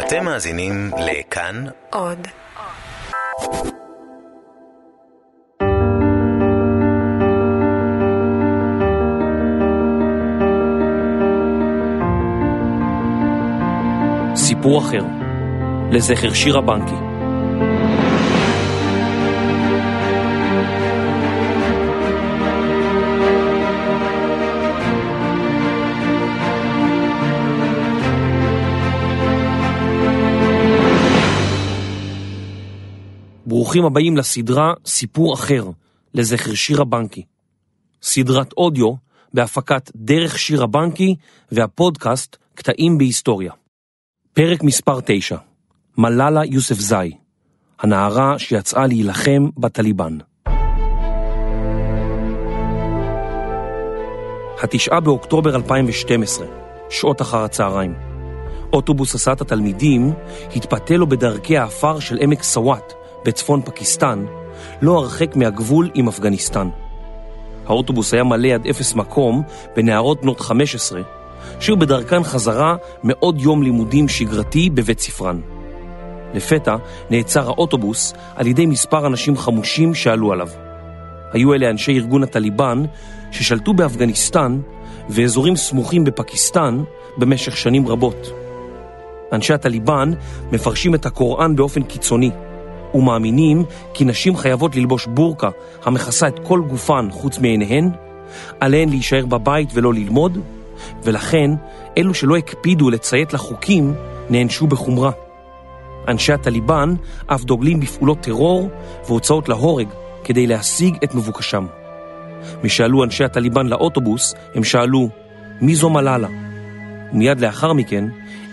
אתם מאזינים לכאן עוד. סיפור אחר, לזכר שירה בנקי. ברוכים הבאים לסדרה סיפור אחר, לזכר שירה בנקי. סדרת אודיו בהפקת דרך שירה בנקי והפודקאסט קטעים בהיסטוריה. פרק מספר 9, מלאלה יוסף זאי, הנערה שיצאה להילחם בטליבן. התשעה באוקטובר 2012, שעות אחר הצהריים. אוטובוס הסעת התלמידים התפתה לו בדרכי האפר של עמק סוואט בצפון פקיסטן, לא הרחק מהגבול עם אפגניסטן. האוטובוס היה מלא עד אפס מקום בנערות בנות 15, שהיו בדרכן חזרה מעוד יום לימודים שגרתי בבית ספרן. לפתע נעצר האוטובוס על ידי מספר אנשים חמושים שעלו עליו. היו אלה אנשי ארגון הטליבן ששלטו באפגניסטן ואזורים סמוכים בפקיסטן במשך שנים רבות. אנשי הטליבן מפרשים את הקוראן באופן קיצוני ומאמינים כי נשים חייבות ללבוש בורקה המכסה את כל גופן חוץ מעיניהן, עליהן להישאר בבית ולא ללמוד, ולכן אלו שלא הקפידו לציית לחוקים נענשו בחומרה. אנשי הטליבן אף דוגלים בפעולות טרור והוצאות להורג כדי להשיג את מבוקשם. משאלו אנשי הטליבן לאוטובוס, הם שאלו, מי זו מלאלה? ומיד לאחר מכן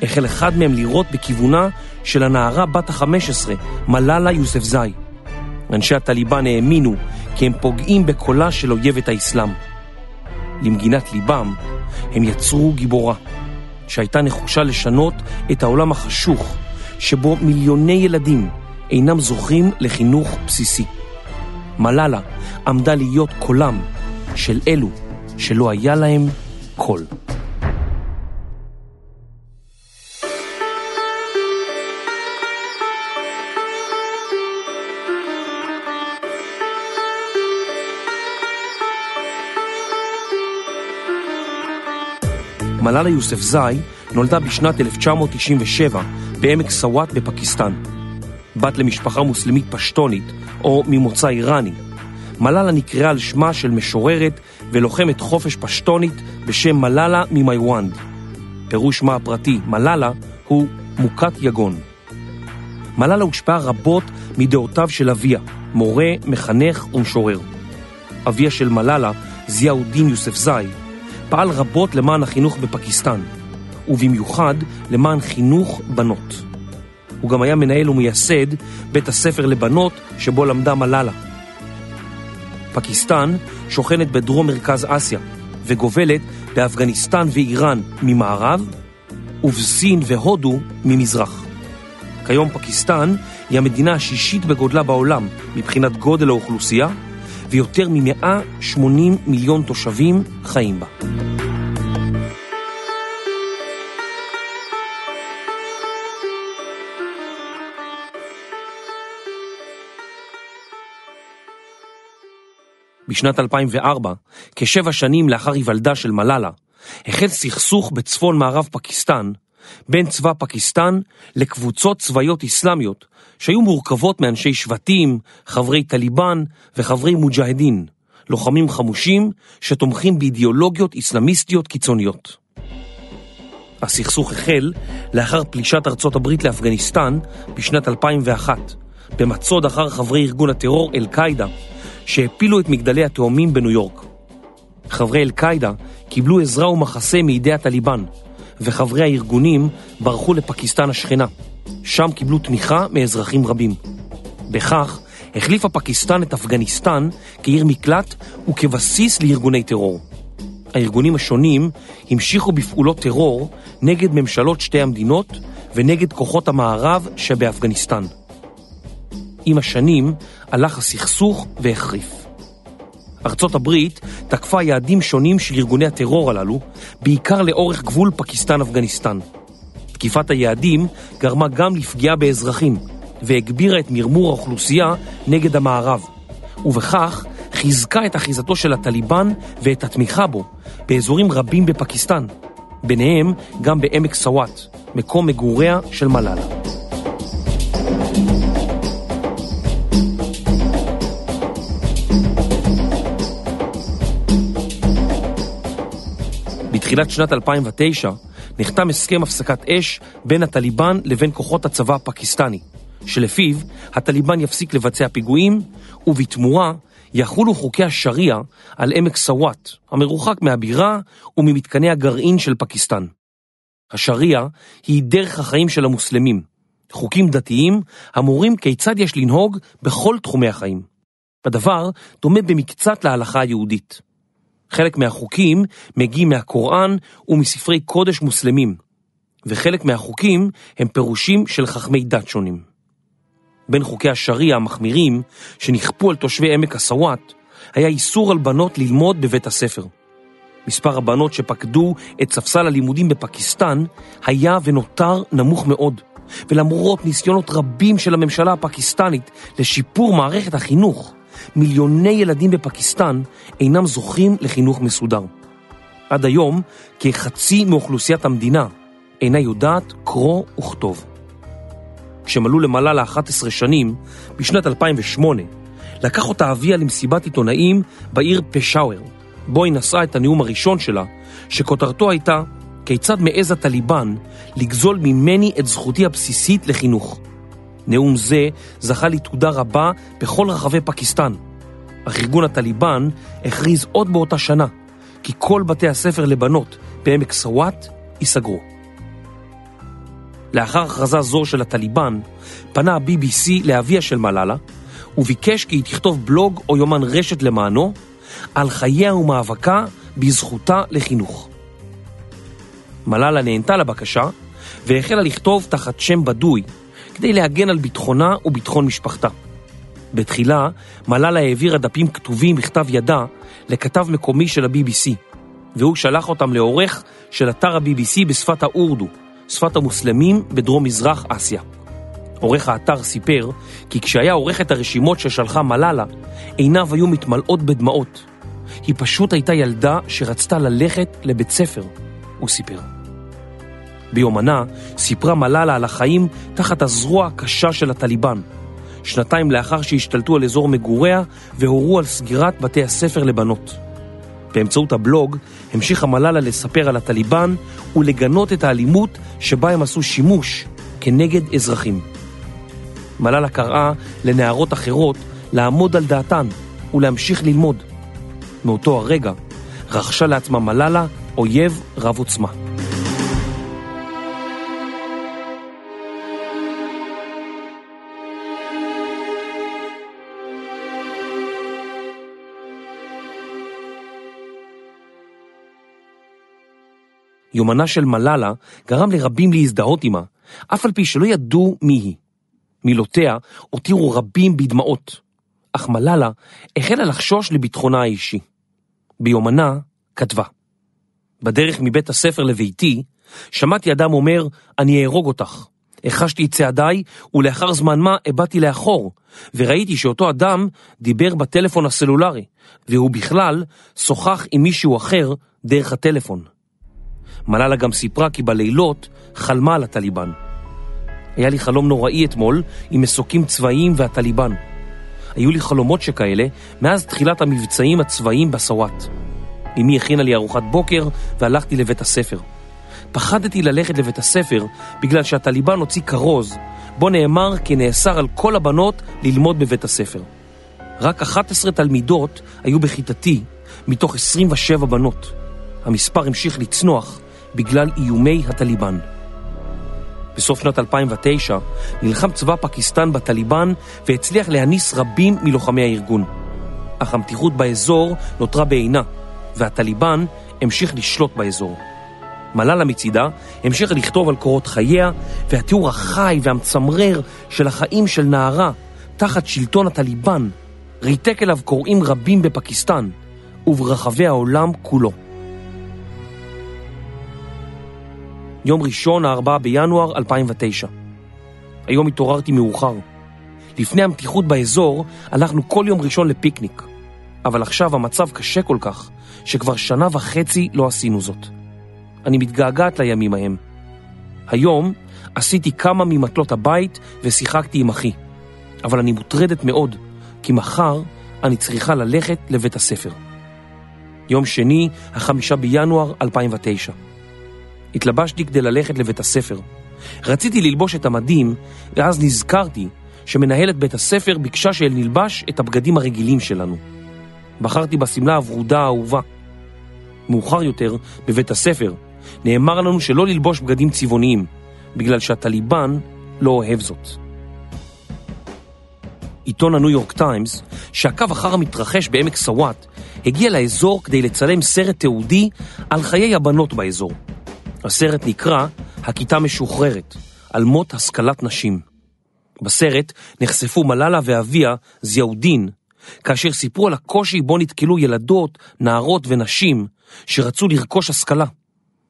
החל אחד מהם לירות בכיוונה של הנערה בת ה-15, מלאלה יוסף זאי. אנשי הטליבן האמינו כי הם פוגעים בקולה של אויבת האסלאם. למגינת ליבם, הם יצרו גיבורה, שהייתה נחושה לשנות את העולם החשוך, שבו מיליוני ילדים אינם זוכים לחינוך בסיסי. מלאלה עמדה להיות קולם של אלו שלא היה להם קול. מלאלה יוסף זאי נולדה בשנת 1997 בעמק סוואט בפקיסטן. בת למשפחה מוסלמית פשטונית, או ממוצא איראני. מלאלה נקראה על שמה של משוררת ולוחמת חופש פשטונית בשם מלאלה ממיוונד. פירוש שמה הפרטי, מלאלה, הוא מוכת יגון. מלאלה הושפעה רבות מדעותיו של אביה, מורה, מחנך ומשורר. אביה של מלאלה, זיהאודין יוסף זאי, פעל רבות למען החינוך בפקיסטן, ובמיוחד למען חינוך בנות. הוא גם היה מנהל ומייסד בית הספר לבנות שבו למדה מלאלה. פקיסטן שוכנת בדרום מרכז אסיה וגובלת באפגניסטן ואיראן ממערב ובסין והודו ממזרח. כיום פקיסטן היא המדינה השישית בגודלה בעולם מבחינת גודל האוכלוסייה ויותר מ-180 מיליון תושבים חיים בה. בשנת 2004, כשבע שנים לאחר היוולדה של מלאלה, החל סכסוך בצפון מערב פקיסטן בין צבא פקיסטן לקבוצות צבאיות אסלאמיות שהיו מורכבות מאנשי שבטים, חברי טליבן וחברי מוג'הדין, לוחמים חמושים שתומכים באידיאולוגיות אסלאמיסטיות קיצוניות. הסכסוך החל לאחר פלישת ארצות הברית לאפגניסטן בשנת 2001, במצוד אחר חברי ארגון הטרור אל-קאידה, שהפילו את מגדלי התאומים בניו יורק. חברי אל-קאידה קיבלו עזרה ומחסה מידי הטליבן, וחברי הארגונים ברחו לפקיסטן השכנה. שם קיבלו תמיכה מאזרחים רבים. בכך החליפה פקיסטן את אפגניסטן כעיר מקלט וכבסיס לארגוני טרור. הארגונים השונים המשיכו בפעולות טרור נגד ממשלות שתי המדינות ונגד כוחות המערב שבאפגניסטן. עם השנים הלך הסכסוך והחריף. ארצות הברית תקפה יעדים שונים של ארגוני הטרור הללו, בעיקר לאורך גבול פקיסטן-אפגניסטן. תקיפת היעדים גרמה גם לפגיעה באזרחים והגבירה את מרמור האוכלוסייה נגד המערב, ובכך חיזקה את אחיזתו של הטליבן ואת התמיכה בו באזורים רבים בפקיסטן, ביניהם גם בעמק סוואט, מקום מגוריה של מלאלה. בתחילת שנת 2009 נחתם הסכם הפסקת אש בין הטליבן לבין כוחות הצבא הפקיסטני, שלפיו הטליבן יפסיק לבצע פיגועים, ובתמורה יחולו חוקי השריעה על עמק סוואט, המרוחק מהבירה וממתקני הגרעין של פקיסטן. השריעה היא דרך החיים של המוסלמים, חוקים דתיים המורים כיצד יש לנהוג בכל תחומי החיים. הדבר דומה במקצת להלכה היהודית. חלק מהחוקים מגיעים מהקוראן ומספרי קודש מוסלמים, וחלק מהחוקים הם פירושים של חכמי דת שונים. בין חוקי השריעה המחמירים שנכפו על תושבי עמק הסוואט, היה איסור על בנות ללמוד בבית הספר. מספר הבנות שפקדו את ספסל הלימודים בפקיסטן היה ונותר נמוך מאוד, ולמרות ניסיונות רבים של הממשלה הפקיסטנית לשיפור מערכת החינוך, מיליוני ילדים בפקיסטן אינם זוכים לחינוך מסודר. עד היום, כחצי מאוכלוסיית המדינה אינה יודעת קרוא וכתוב. כשמלאו למעלה ל-11 שנים, בשנת 2008, לקח אותה אביה למסיבת עיתונאים בעיר פשאוור, בו היא נשאה את הנאום הראשון שלה, שכותרתו הייתה כיצד מעז הטליבן לגזול ממני את זכותי הבסיסית לחינוך. נאום זה זכה לתעודה רבה בכל רחבי פקיסטן, אך ארגון הטליבן הכריז עוד באותה שנה כי כל בתי הספר לבנות בעמק סוואט ייסגרו. לאחר הכרזה זו של הטליבן, פנה ה-BBC לאביה של מלאלה וביקש כי היא תכתוב בלוג או יומן רשת למענו על חייה ומאבקה בזכותה לחינוך. מלאלה נהנתה לבקשה והחלה לכתוב תחת שם בדוי כדי להגן על ביטחונה וביטחון משפחתה. בתחילה, מלאלה העבירה דפים כתובים בכתב ידה לכתב מקומי של ה-BBC, והוא שלח אותם לעורך של אתר ה-BBC בשפת האורדו, שפת המוסלמים בדרום מזרח אסיה. עורך האתר סיפר כי כשהיה עורך את הרשימות ששלחה מלאלה, עיניו היו מתמלאות בדמעות. היא פשוט הייתה ילדה שרצתה ללכת לבית ספר, הוא סיפר. ביומנה סיפרה מלאלה על החיים תחת הזרוע הקשה של הטליבן, שנתיים לאחר שהשתלטו על אזור מגוריה והורו על סגירת בתי הספר לבנות. באמצעות הבלוג המשיכה מלאלה לספר על הטליבן ולגנות את האלימות שבה הם עשו שימוש כנגד אזרחים. מלאלה קראה לנערות אחרות לעמוד על דעתן ולהמשיך ללמוד. מאותו הרגע רכשה לעצמה מלאלה אויב רב עוצמה. יומנה של מלאלה גרם לרבים להזדהות עמה, אף על פי שלא ידעו מי היא. מילותיה הותירו רבים בדמעות, אך מלאלה החלה לחשוש לביטחונה האישי. ביומנה כתבה: בדרך מבית הספר לביתי, שמעתי אדם אומר, אני אהרוג אותך. החשתי את צעדיי, ולאחר זמן מה הבאתי לאחור, וראיתי שאותו אדם דיבר בטלפון הסלולרי, והוא בכלל שוחח עם מישהו אחר דרך הטלפון. מלאלה גם סיפרה כי בלילות חלמה על הטליבן. היה לי חלום נוראי אתמול עם מסוקים צבאיים והטליבן. היו לי חלומות שכאלה מאז תחילת המבצעים הצבאיים בסוואט. אמי הכינה לי ארוחת בוקר והלכתי לבית הספר. פחדתי ללכת לבית הספר בגלל שהטליבן הוציא כרוז, בו נאמר כי נאסר על כל הבנות ללמוד בבית הספר. רק 11 תלמידות היו בכיתתי מתוך 27 בנות. המספר המשיך לצנוח בגלל איומי הטליבן. בסוף שנת 2009 נלחם צבא פקיסטן בטליבן והצליח להניס רבים מלוחמי הארגון. אך המתיחות באזור נותרה בעינה, והטליבן המשיך לשלוט באזור. מלאלה מצידה המשיכה לכתוב על קורות חייה, והתיאור החי והמצמרר של החיים של נערה תחת שלטון הטליבן ריתק אליו קוראים רבים בפקיסטן וברחבי העולם כולו. יום ראשון, ה-4 בינואר 2009. היום התעוררתי מאוחר. לפני המתיחות באזור, הלכנו כל יום ראשון לפיקניק. אבל עכשיו המצב קשה כל כך, שכבר שנה וחצי לא עשינו זאת. אני מתגעגעת לימים ההם. היום עשיתי כמה ממטלות הבית ושיחקתי עם אחי. אבל אני מוטרדת מאוד, כי מחר אני צריכה ללכת לבית הספר. יום שני, החמישה בינואר 2009. התלבשתי כדי ללכת לבית הספר. רציתי ללבוש את המדים, ואז נזכרתי שמנהלת בית הספר ביקשה שנלבש את הבגדים הרגילים שלנו. בחרתי בשמלה הוורודה האהובה. מאוחר יותר, בבית הספר, נאמר לנו שלא ללבוש בגדים צבעוניים, בגלל שהטליבן לא אוהב זאת. עיתון הניו יורק טיימס, שעקב אחר המתרחש בעמק סוואט, הגיע לאזור כדי לצלם סרט תיעודי על חיי הבנות באזור. הסרט נקרא "הכיתה משוחררת", על מות השכלת נשים. בסרט נחשפו מלאלה ואביה, זיהודין, כאשר סיפרו על הקושי בו נתקלו ילדות, נערות ונשים שרצו לרכוש השכלה.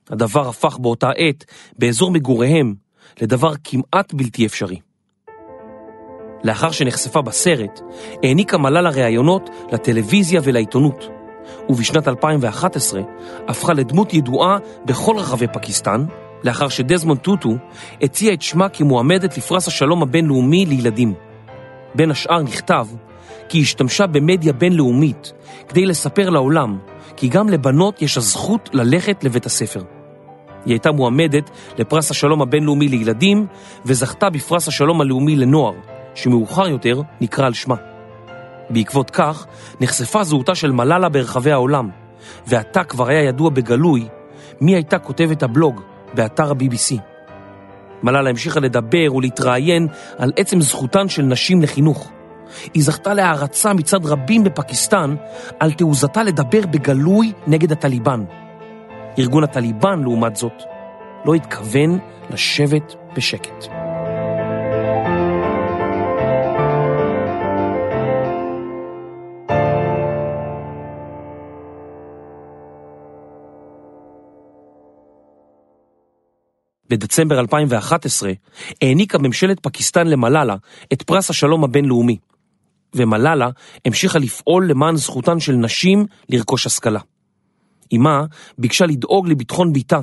הדבר הפך באותה עת, באזור מגוריהם, לדבר כמעט בלתי אפשרי. לאחר שנחשפה בסרט, העניקה מלאלה ראיונות לטלוויזיה ולעיתונות, ובשנת 2011 הפכה לדמות ידועה בכל רחבי פקיסטן, לאחר שדזמונד טוטו הציע את שמה כמועמדת לפרס השלום הבינלאומי לילדים. בין השאר נכתב כי השתמשה במדיה בינלאומית כדי לספר לעולם כי גם לבנות יש הזכות ללכת לבית הספר. היא הייתה מועמדת לפרס השלום הבינלאומי לילדים וזכתה בפרס השלום הלאומי לנוער, שמאוחר יותר נקרא על שמה. בעקבות כך נחשפה זהותה של מלאלה ברחבי העולם, ועתה כבר היה ידוע בגלוי מי הייתה כותבת הבלוג באתר ה-BBC. מלאלה המשיכה לדבר ולהתראיין על עצם זכותן של נשים לחינוך. היא זכתה להערצה מצד רבים בפקיסטן על תעוזתה לדבר בגלוי נגד הטליבן. ארגון הטליבן, לעומת זאת, לא התכוון לשבת בשקט. בדצמבר 2011 העניקה ממשלת פקיסטן למלאלה את פרס השלום הבינלאומי, ומלאלה המשיכה לפעול למען זכותן של נשים לרכוש השכלה. אמה ביקשה לדאוג לביטחון ביתה,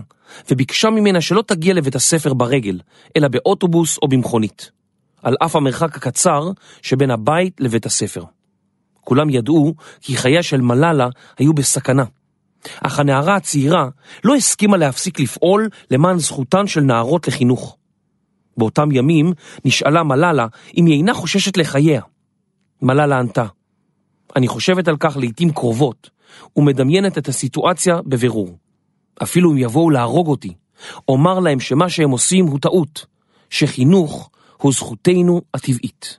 וביקשה ממנה שלא תגיע לבית הספר ברגל, אלא באוטובוס או במכונית, על אף המרחק הקצר שבין הבית לבית הספר. כולם ידעו כי חייה של מלאלה היו בסכנה. אך הנערה הצעירה לא הסכימה להפסיק לפעול למען זכותן של נערות לחינוך. באותם ימים נשאלה מלאלה אם היא אינה חוששת לחייה. מלאלה ענתה, אני חושבת על כך לעתים קרובות, ומדמיינת את הסיטואציה בבירור. אפילו אם יבואו להרוג אותי, אומר להם שמה שהם עושים הוא טעות, שחינוך הוא זכותנו הטבעית.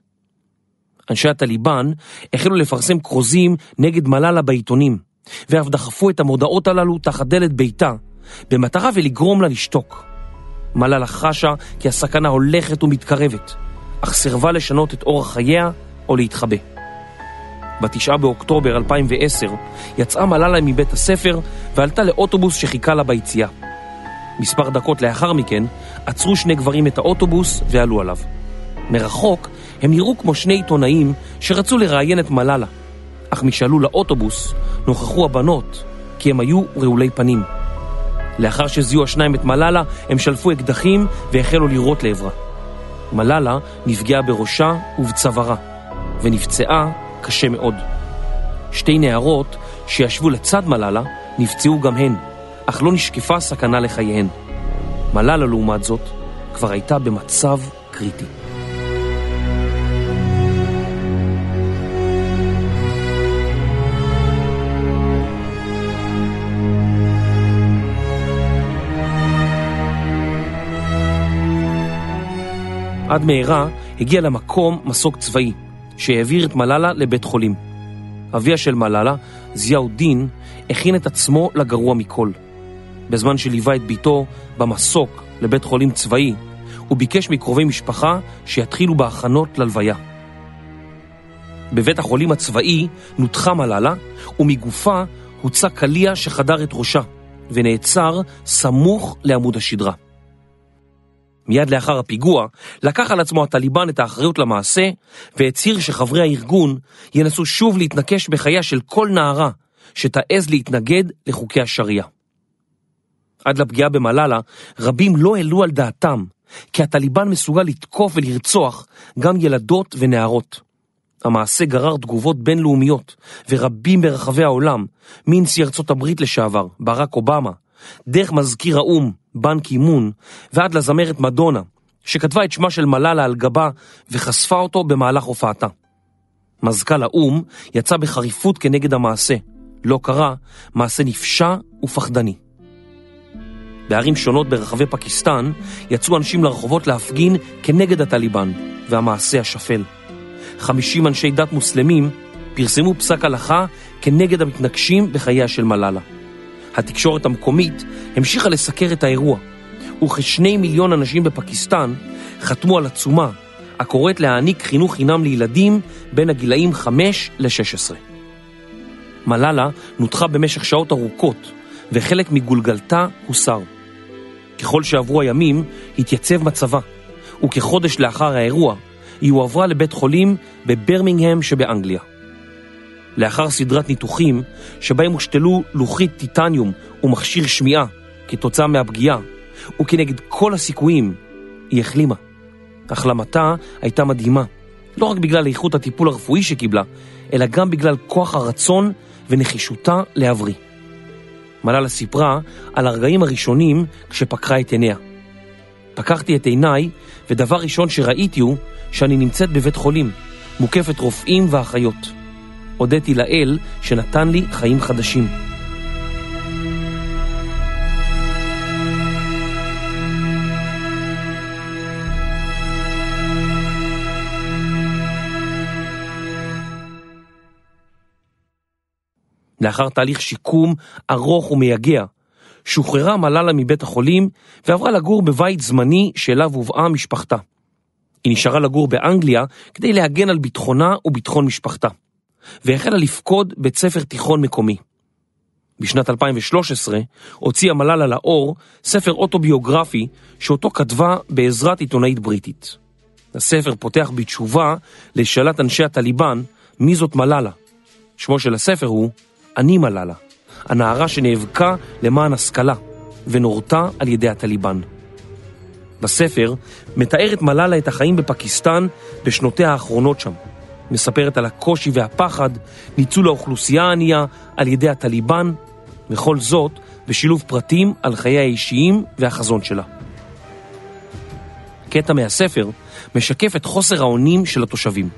אנשי הטליבן החלו לפרסם כרוזים נגד מלאלה בעיתונים, ואף דחפו את המודעות הללו תחת דלת ביתה, במטרה ולגרום לה לשתוק. מלאלה חשה כי הסכנה הולכת ומתקרבת, אך סירבה לשנות את אורח חייה או להתחבא. בתשעה באוקטובר 2010 יצאה מלאלה מבית הספר ועלתה לאוטובוס שחיכה לה ביציאה. מספר דקות לאחר מכן עצרו שני גברים את האוטובוס ועלו עליו. מרחוק הם נראו כמו שני עיתונאים שרצו לראיין את מלאלה, אך משעלו לאוטובוס נוכחו הבנות כי הם היו רעולי פנים. לאחר שזיהו השניים את מלאלה, הם שלפו אקדחים והחלו לירות לעברה. מלאלה נפגעה בראשה ובצווארה, ונפצעה קשה מאוד. שתי נערות שישבו לצד מלאלה נפצעו גם הן, אך לא נשקפה סכנה לחייהן. מלאלה, לעומת זאת, כבר הייתה במצב קריטי. עד מהרה הגיע למקום מסוק צבאי, שהעביר את מלאלה לבית חולים. אביה של מלאלה, זיהאודין, הכין את עצמו לגרוע מכל. בזמן שליווה את ביתו במסוק לבית חולים צבאי, הוא ביקש מקרובי משפחה שיתחילו בהכנות ללוויה. בבית החולים הצבאי נותחה מלאלה, ומגופה הוצא קליע שחדר את ראשה, ונעצר סמוך לעמוד השדרה. מיד לאחר הפיגוע, לקח על עצמו הטליבן את האחריות למעשה, והצהיר שחברי הארגון ינסו שוב להתנקש בחייה של כל נערה שתעז להתנגד לחוקי השריעה. עד לפגיעה במלאלה, רבים לא העלו על דעתם כי הטליבן מסוגל לתקוף ולרצוח גם ילדות ונערות. המעשה גרר תגובות בינלאומיות, ורבים ברחבי העולם, מנשיא ארצות הברית לשעבר, ברק אובמה, דרך מזכיר האו"ם, בן קימון, ועד לזמרת מדונה, שכתבה את שמה של מלאלה על גבה וחשפה אותו במהלך הופעתה. מזכ"ל האו"ם יצא בחריפות כנגד המעשה. לא קרה מעשה נפשע ופחדני. בערים שונות ברחבי פקיסטן יצאו אנשים לרחובות להפגין כנגד הטליבן והמעשה השפל. 50 אנשי דת מוסלמים פרסמו פסק הלכה כנגד המתנגשים בחייה של מלאלה. התקשורת המקומית המשיכה לסקר את האירוע, וכשני מיליון אנשים בפקיסטן חתמו על עצומה הקוראת להעניק חינוך חינם לילדים בין הגילאים 5 ל-16. מלאלה נותחה במשך שעות ארוכות, וחלק מגולגלתה הוסר. ככל שעברו הימים, התייצב מצבה, וכחודש לאחר האירוע, היא הועברה לבית חולים בברמינגהם שבאנגליה. לאחר סדרת ניתוחים, שבהם הושתלו לוחית טיטניום ומכשיר שמיעה כתוצאה מהפגיעה, וכנגד כל הסיכויים, היא החלימה. החלמתה הייתה מדהימה, לא רק בגלל איכות הטיפול הרפואי שקיבלה, אלא גם בגלל כוח הרצון ונחישותה להבריא. מלאלה סיפרה על הרגעים הראשונים כשפקחה את עיניה. פקחתי את עיניי, ודבר ראשון שראיתי הוא שאני נמצאת בבית חולים, מוקפת רופאים ואחיות. הודיתי לאל שנתן לי חיים חדשים. לאחר תהליך שיקום ארוך ומייגע, שוחררה מלאלה מבית החולים ועברה לגור בבית זמני שאליו הובאה משפחתה. היא נשארה לגור באנגליה כדי להגן על ביטחונה וביטחון משפחתה, והחלה לפקוד בית ספר תיכון מקומי. בשנת 2013 הוציאה מלאלה לאור ספר אוטוביוגרפי שאותו כתבה בעזרת עיתונאית בריטית. הספר פותח בתשובה לשאלת אנשי הטליבן מי זאת מלאלה. שמו של הספר הוא אני מלאלה, הנערה שנאבקה למען השכלה ונורתה על ידי הטליבן. בספר מתארת מלאלה את החיים בפקיסטן בשנותיה האחרונות שם. מספרת על הקושי והפחד, ניצול האוכלוסייה הענייה על ידי הטליבן, וכל זאת בשילוב פרטים על חיי האישיים והחזון שלה. קטע מהספר משקף את חוסר האונים של התושבים.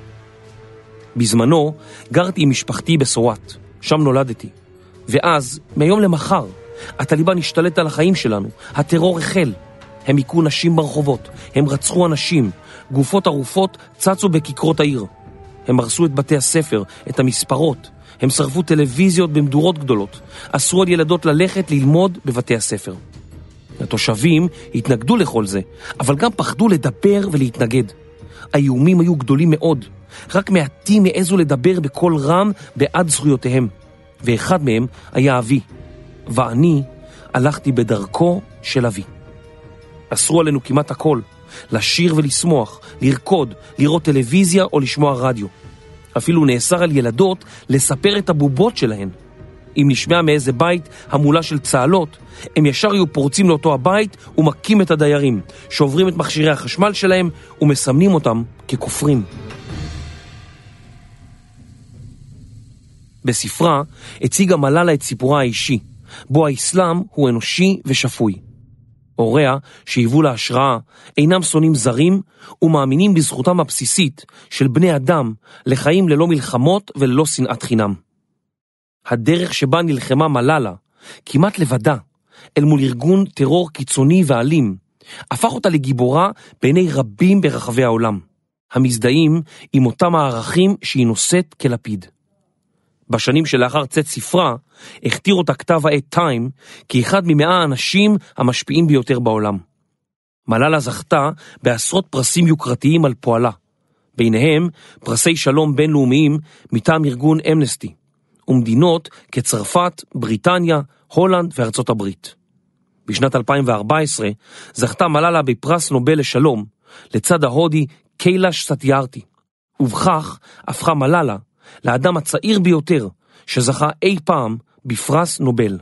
בזמנו גרתי עם משפחתי בסוואט, שם נולדתי. ואז, מהיום למחר, הטליבן השתלט על החיים שלנו, הטרור החל. הם היכו נשים ברחובות, הם רצחו אנשים, גופות ערופות צצו בכיכרות העיר. הם הרסו את בתי הספר, את המספרות, הם שרפו טלוויזיות במדורות גדולות, אסרו על ילדות ללכת ללמוד בבתי הספר. התושבים התנגדו לכל זה, אבל גם פחדו לדבר ולהתנגד. האיומים היו גדולים מאוד, רק מעטים העזו לדבר בקול רם בעד זכויותיהם, ואחד מהם היה אבי, ואני הלכתי בדרכו של אבי. אסרו עלינו כמעט הכל, לשיר ולשמוח, לרקוד, לראות טלוויזיה או לשמוע רדיו. אפילו נאסר על ילדות לספר את הבובות שלהן. אם נשמע מאיזה בית המולה של צהלות, הם ישר היו פורצים לאותו הבית ומכים את הדיירים, שוברים את מכשירי החשמל שלהם ומסמנים אותם ככופרים. בספרה הציגה מלאלה את סיפורה האישי, בו האסלאם הוא אנושי ושפוי. הוריה, שהיוו לה השראה, אינם שונאים זרים ומאמינים בזכותם הבסיסית של בני אדם לחיים ללא מלחמות וללא שנאת חינם. הדרך שבה נלחמה מלאלה, כמעט לבדה, אל מול ארגון טרור קיצוני ואלים, הפך אותה לגיבורה בעיני רבים ברחבי העולם, המזדהים עם אותם הערכים שהיא נושאת כלפיד. בשנים שלאחר צאת ספרה, הכתיר אותה כתב העת טיים כאחד ממאה האנשים המשפיעים ביותר בעולם. מלאלה זכתה בעשרות פרסים יוקרתיים על פועלה, ביניהם פרסי שלום בינלאומיים מטעם ארגון אמנסטי, ומדינות כצרפת, בריטניה, הולנד וארצות הברית. בשנת 2014 זכתה מלאלה בפרס נובל לשלום לצד ההודי קיילש סטיארטי, ובכך הפכה מלאלה לאדם הצעיר ביותר שזכה אי פעם בפרס נובל.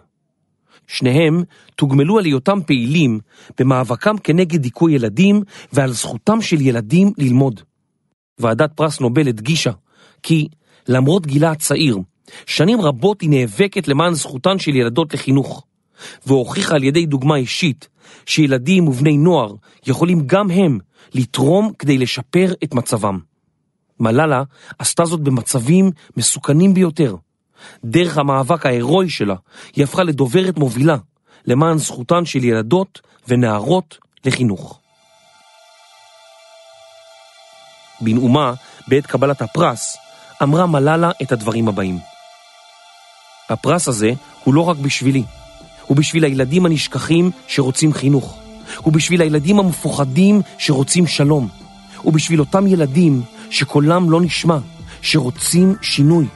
שניהם תוגמלו על היותם פעילים במאבקם כנגד דיכוי ילדים ועל זכותם של ילדים ללמוד. ועדת פרס נובל הדגישה כי למרות גילה הצעיר, שנים רבות היא נאבקת למען זכותן של ילדות לחינוך, והוכיחה על ידי דוגמה אישית שילדים ובני נוער יכולים גם הם לתרום כדי לשפר את מצבם. מלאלה עשתה זאת במצבים מסוכנים ביותר. דרך המאבק ההירואי שלה היא הפכה לדוברת מובילה למען זכותן של ילדות ונערות לחינוך. בנאומה, בעת קבלת הפרס, אמרה מלאלה את הדברים הבאים. הפרס הזה הוא לא רק בשבילי, הוא בשביל הילדים הנשכחים שרוצים חינוך, הוא בשביל הילדים המפוחדים שרוצים שלום, הוא בשביל אותם ילדים שקולם לא נשמע, שרוצים שינוי.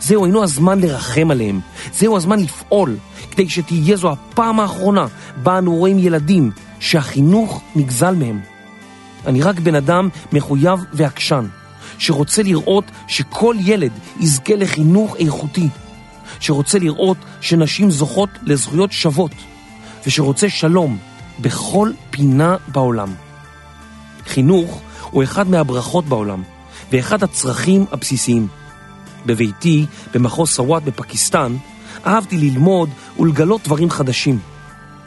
זהו אינו הזמן לרחם עליהם, זהו הזמן לפעול, כדי שתהיה זו הפעם האחרונה בה אנו רואים ילדים שהחינוך נגזל מהם. אני רק בן אדם מחויב ועקשן, שרוצה לראות שכל ילד יזכה לחינוך איכותי, שרוצה לראות שנשים זוכות לזכויות שוות, ושרוצה שלום בכל פינה בעולם. חינוך הוא אחד מהברכות בעולם, ואחד הצרכים הבסיסיים. בביתי, במחוז סוואט בפקיסטן, אהבתי ללמוד ולגלות דברים חדשים.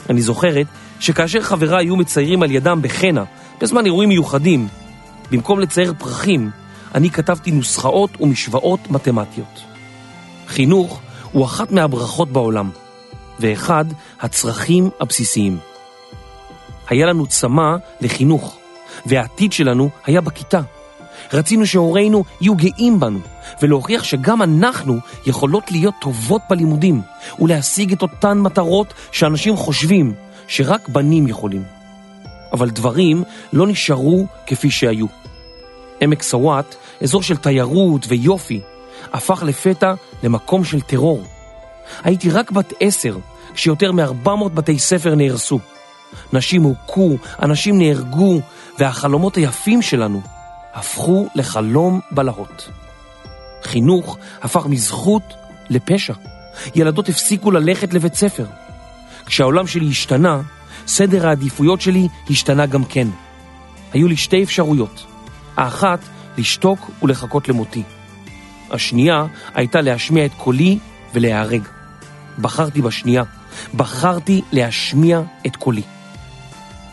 אני זוכרת שכאשר חבריי היו מציירים על ידם בחנה, בזמן אירועים מיוחדים, במקום לצייר פרחים, אני כתבתי נוסחאות ומשוואות מתמטיות. חינוך הוא אחת מהברכות בעולם, ואחד הצרכים הבסיסיים. היה לנו צמא לחינוך, והעתיד שלנו היה בכיתה. רצינו שהורינו יהיו גאים בנו, ולהוכיח שגם אנחנו יכולות להיות טובות בלימודים, ולהשיג את אותן מטרות שאנשים חושבים שרק בנים יכולים. אבל דברים לא נשארו כפי שהיו. עמק סוואט, אזור של תיירות ויופי, הפך לפתע למקום של טרור. הייתי רק בת עשר כשיותר מ-400 בתי ספר נהרסו. נשים הוכו, אנשים נהרגו, והחלומות היפים שלנו הפכו לחלום בלהות. חינוך הפך מזכות לפשע. ילדות הפסיקו ללכת לבית ספר. כשהעולם שלי השתנה, סדר העדיפויות שלי השתנה גם כן. היו לי שתי אפשרויות. האחת, לשתוק ולחכות למותי. השנייה הייתה להשמיע את קולי ולהיהרג. בחרתי בשנייה, בחרתי להשמיע את קולי.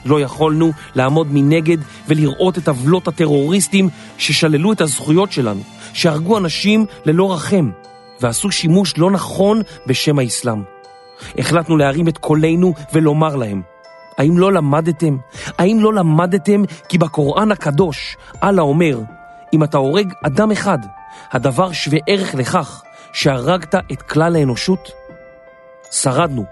לא יכולנו לעמוד מנגד ולראות את עוולות הטרוריסטים ששללו את הזכויות שלנו, שהרגו אנשים ללא רחם, ועשו שימוש לא נכון בשם האסלאם. החלטנו להרים את קולנו ולומר להם, האם לא למדתם? האם לא למדתם כי בקוראן הקדוש אללה אומר, אם אתה הורג אדם אחד, הדבר שווה ערך לכך שהרגת את כלל האנושות? שרדנו,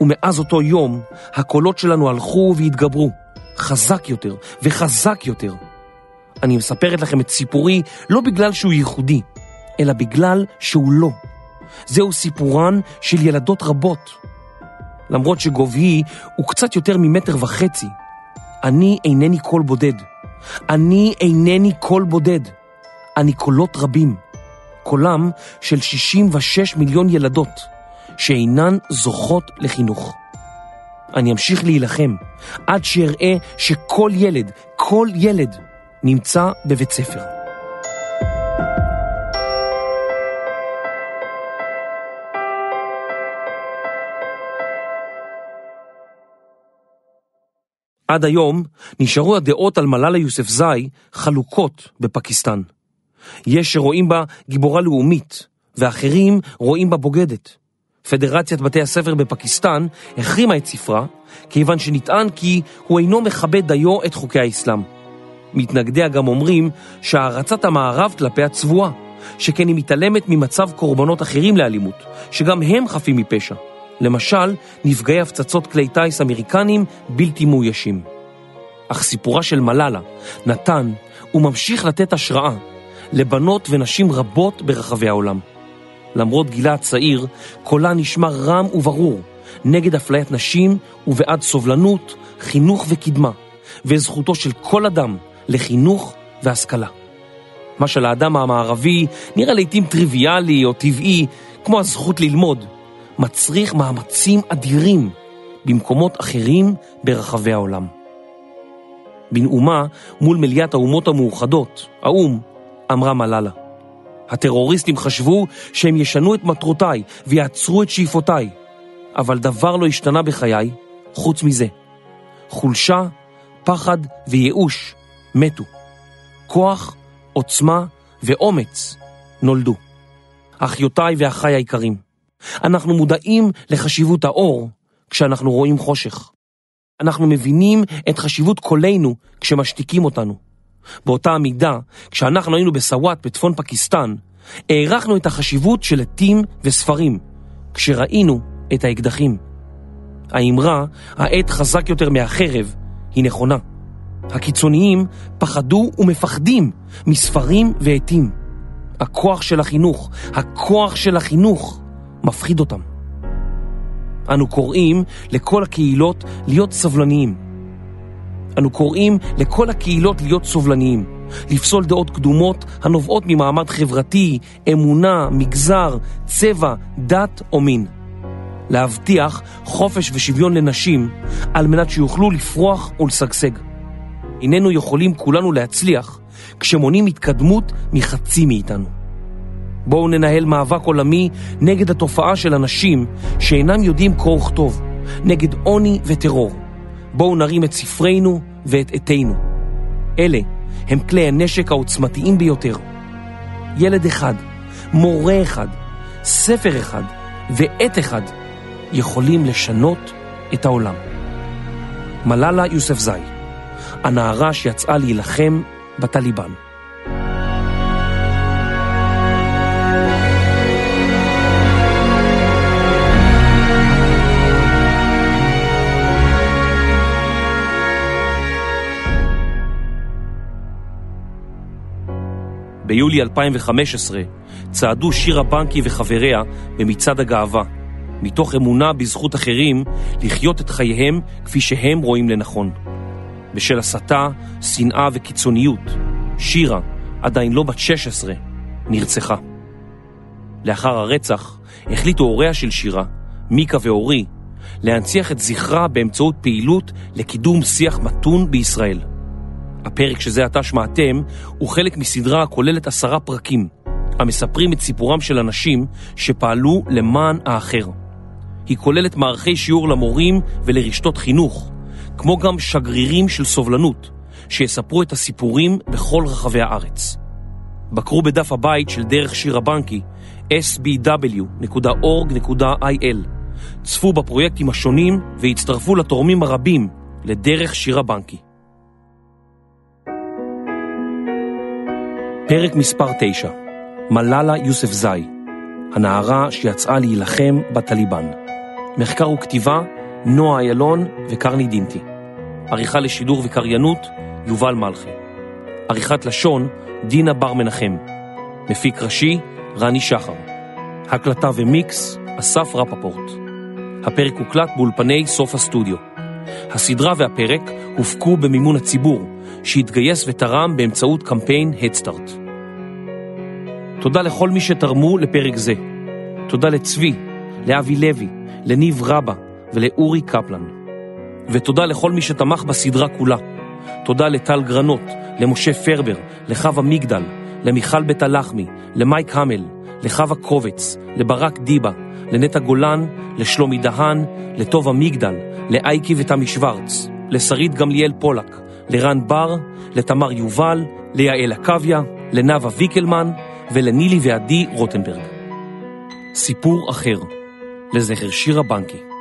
ומאז אותו יום הקולות שלנו הלכו והתגברו, חזק יותר וחזק יותר. אני מספרת לכם את סיפורי לא בגלל שהוא ייחודי, אלא בגלל שהוא לא. זהו סיפורן של ילדות רבות. למרות שגובהי הוא קצת יותר ממטר וחצי, אני אינני קול בודד. אני אינני קול בודד. אני קולות רבים. קולם של 66 מיליון ילדות. שאינן זוכות לחינוך. אני אמשיך להילחם עד שאראה שכל ילד, כל ילד, נמצא בבית ספר. עד היום נשארו הדעות על מלאלה יוספזאי חלוקות בפקיסטן. יש שרואים בה גיבורה לאומית, ואחרים רואים בה בוגדת. פדרציית בתי הספר בפקיסטן החרימה את ספרה, כיוון שנטען כי הוא אינו מכבד דיו את חוקי האסלאם. מתנגדיה גם אומרים שהערצת המערב כלפיה צבועה, שכן היא מתעלמת ממצב קורבנות אחרים לאלימות, שגם הם חפים מפשע. למשל, נפגעי הפצצות כלי טיס אמריקנים בלתי מאוישים. אך סיפורה של מלאלה נתן וממשיך לתת השראה לבנות ונשים רבות ברחבי העולם. למרות גילה הצעיר, קולה נשמע רם וברור, נגד אפליית נשים ובעד סובלנות, חינוך וקדמה, וזכותו של כל אדם לחינוך והשכלה. מה שלאדם המערבי נראה לעתים טריוויאלי או טבעי, כמו הזכות ללמוד, מצריך מאמצים אדירים במקומות אחרים ברחבי העולם. בנאומה מול מליאת האומות המאוחדות, האו"ם, אמרה מלאלה. הטרוריסטים חשבו שהם ישנו את מטרותיי ויעצרו את שאיפותיי, אבל דבר לא השתנה בחיי חוץ מזה. חולשה, פחד וייאוש מתו. כוח, עוצמה ואומץ נולדו. אחיותיי ואחיי היקרים, אנחנו מודעים לחשיבות האור כשאנחנו רואים חושך. אנחנו מבינים את חשיבות קולנו כשמשתיקים אותנו. באותה המידה, כשאנחנו היינו בסוואט בצפון פקיסטן, הערכנו את החשיבות של עטים וספרים, כשראינו את האקדחים. האמרה, העט חזק יותר מהחרב, היא נכונה. הקיצוניים פחדו ומפחדים מספרים ועטים. הכוח של החינוך, הכוח של החינוך, מפחיד אותם. אנו קוראים לכל הקהילות להיות סבלניים. אנו קוראים לכל הקהילות להיות סובלניים, לפסול דעות קדומות הנובעות ממעמד חברתי, אמונה, מגזר, צבע, דת או מין. להבטיח חופש ושוויון לנשים על מנת שיוכלו לפרוח ולשגשג. איננו יכולים כולנו להצליח כשמונים התקדמות מחצי מאיתנו. בואו ננהל מאבק עולמי נגד התופעה של אנשים שאינם יודעים קרוא וכתוב, נגד עוני וטרור. בואו נרים את ספרינו ואת עתינו. אלה הם כלי הנשק העוצמתיים ביותר. ילד אחד, מורה אחד, ספר אחד ועט אחד יכולים לשנות את העולם. מלאלה יוספזאי, הנערה שיצאה להילחם בטליבן. ביולי 2015 צעדו שירה בנקי וחבריה במצעד הגאווה, מתוך אמונה בזכות אחרים לחיות את חייהם כפי שהם רואים לנכון. בשל הסתה, שנאה וקיצוניות, שירה, עדיין לא בת 16, נרצחה. לאחר הרצח החליטו הוריה של שירה, מיקה ואורי, להנציח את זכרה באמצעות פעילות לקידום שיח מתון בישראל. הפרק שזה עתה שמעתם הוא חלק מסדרה הכוללת עשרה פרקים, המספרים את סיפורם של אנשים שפעלו למען האחר. היא כוללת מערכי שיעור למורים ולרשתות חינוך, כמו גם שגרירים של סובלנות, שיספרו את הסיפורים בכל רחבי הארץ. בקרו בדף הבית של דרך שיר הבנקי, sbw.org.il, צפו בפרויקטים השונים והצטרפו לתורמים הרבים לדרך שיר הבנקי. פרק מספר 9, מלאלה יוסף זאי, הנערה שיצאה להילחם בטליבן. מחקר וכתיבה, נועה איילון וקרני דינטי. עריכה לשידור וקריינות, יובל מלכי. עריכת לשון, דינה בר מנחם. מפיק ראשי, רני שחר. הקלטה ומיקס, אסף רפפורט. הפרק הוקלט באולפני סוף הסטודיו. הסדרה והפרק הופקו במימון הציבור, שהתגייס ותרם באמצעות קמפיין הדסטארט. תודה לכל מי שתרמו לפרק זה. תודה לצבי, לאבי לוי, לניב רבה ולאורי קפלן. ותודה לכל מי שתמך בסדרה כולה. תודה לטל גרנות, למשה פרבר, לחווה מגדל, למיכל בית הלחמי, למייק המל, לחווה קובץ, לברק דיבה, לנטע גולן, לשלומי דהן, לטובה מגדל, לאייקי ותמי שוורץ, לשרית גמליאל פולק, לרן בר, לתמר יובל, ליעל עקביה, לנאוה ויקלמן ולנילי ועדי רוטנברג. סיפור אחר, לזכר שירה בנקי.